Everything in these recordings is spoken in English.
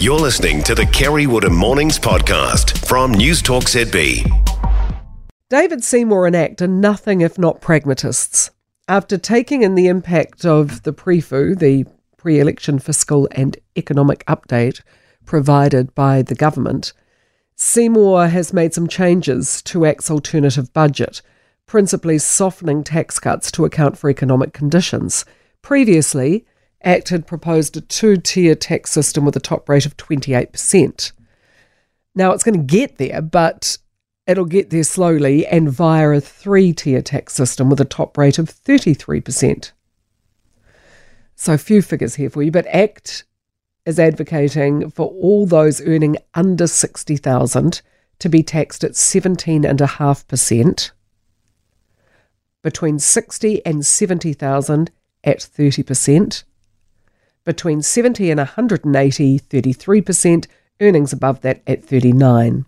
You're listening to the Kerre Woodham Mornings podcast from News Talk ZB. David Seymour and ACT are nothing if not pragmatists. After taking in the impact of the PREFU, the pre election fiscal and economic update provided by the government, Seymour has made some changes to ACT's alternative budget, principally softening tax cuts to account for economic conditions. Previously, ACT had proposed a two tier tax system with a top rate of 28%. Now it's going to get there, but it'll get there slowly and via a three tier tax system with a top rate of 33%. So, a few figures here for you, but ACT is advocating for all those earning under 60,000 to be taxed at 17.5%, between 60 and 70,000 at 30%, between 70 and 180, 33%, earnings above that at 39.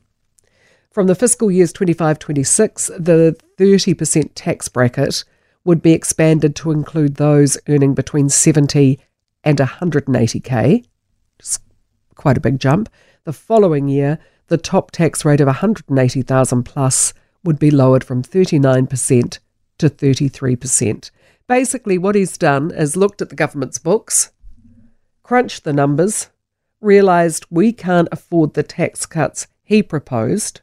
From the fiscal years 25 26, the 30% tax bracket would be expanded to include those earning between 70 and 180k. It's quite a big jump. The following year, the top tax rate of 180,000 plus would be lowered from 39% to 33%. Basically, what he's done is looked at the government's books, crunched the numbers, realised we can't afford the tax cuts he proposed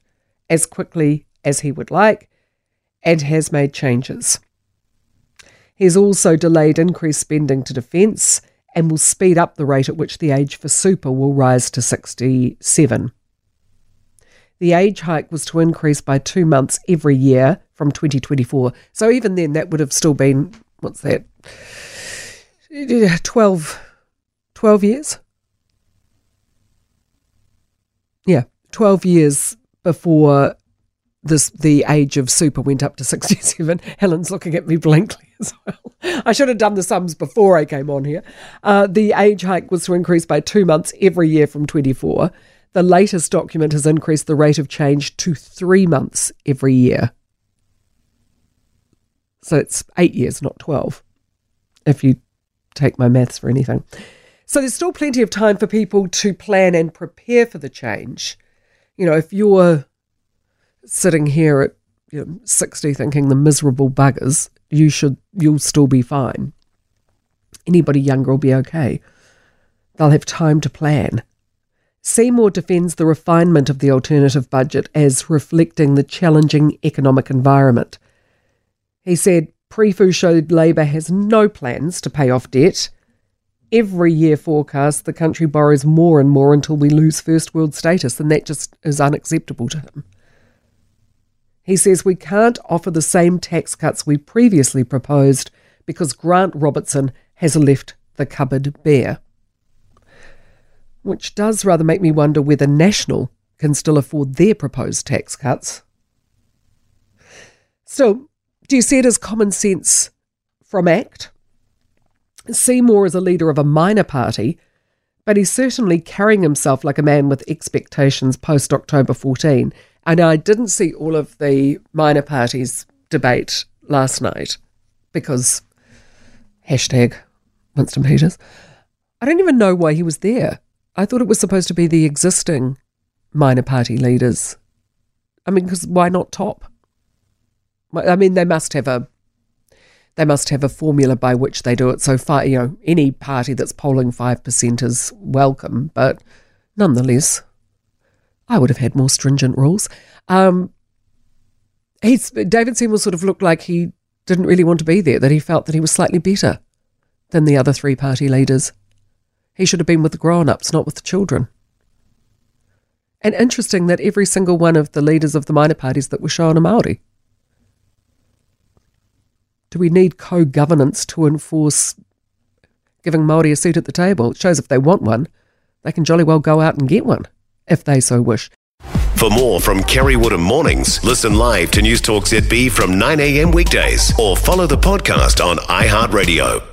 as quickly as he would like, and has made changes. He's also delayed increased spending to defence and will speed up the rate at which the age for super will rise to 67. The age hike was to increase by two months every year from 2024. So even then, that would have still been, what's that, 12, 12 years? Yeah, 12 years before this the age of super went up to 67. Helen's looking at me blankly as well. I should have done the sums before I came on here. Uh, the age hike was to increase by two months every year from 24. The latest document has increased the rate of change to three months every year. So it's eight years, not 12, if you take my maths for anything. So there's still plenty of time for people to plan and prepare for the change. You know, if you're sitting here at you know, 60 thinking the miserable buggers, you should, you'll still be fine. Anybody younger will be okay. They'll have time to plan. Seymour defends the refinement of the alternative budget as reflecting the challenging economic environment. He said PREFU showed Labour has no plans to pay off debt. Every year forecast, the country borrows more and more until we lose first world status, and that just is unacceptable to him. He says we can't offer the same tax cuts we previously proposed because Grant Robertson has left the cupboard bare. Which does rather make me wonder whether National can still afford their proposed tax cuts. Still, do you see it as common sense from ACT? Seymour is a leader of a minor party, but he's certainly carrying himself like a man with expectations post October 14 and I didn't see all of the minor parties debate last night because hashtag Winston Peters. I don't even know why he was there. I thought it was supposed to be the existing minor party leaders. I mean, because why not TOP? I mean, they must have a they must have a formula by which they do it. So, far, you know, any party that's polling five percent is welcome, but nonetheless, I would have had more stringent rules. Um, he's David Seymour sort of looked like he didn't really want to be there, that he felt that he was slightly better than the other three party leaders. He should have been with the grown ups, not with the children. And interesting that every single one of the leaders of the minor parties that were shown are Maori. Do we need co governance to enforce giving Maori a seat at the table? It shows if they want one, they can jolly well go out and get one if they so wish. For more from Kerre Woodham Mornings, listen live to News Talk ZB from 9am weekdays or follow the podcast on iHeartRadio.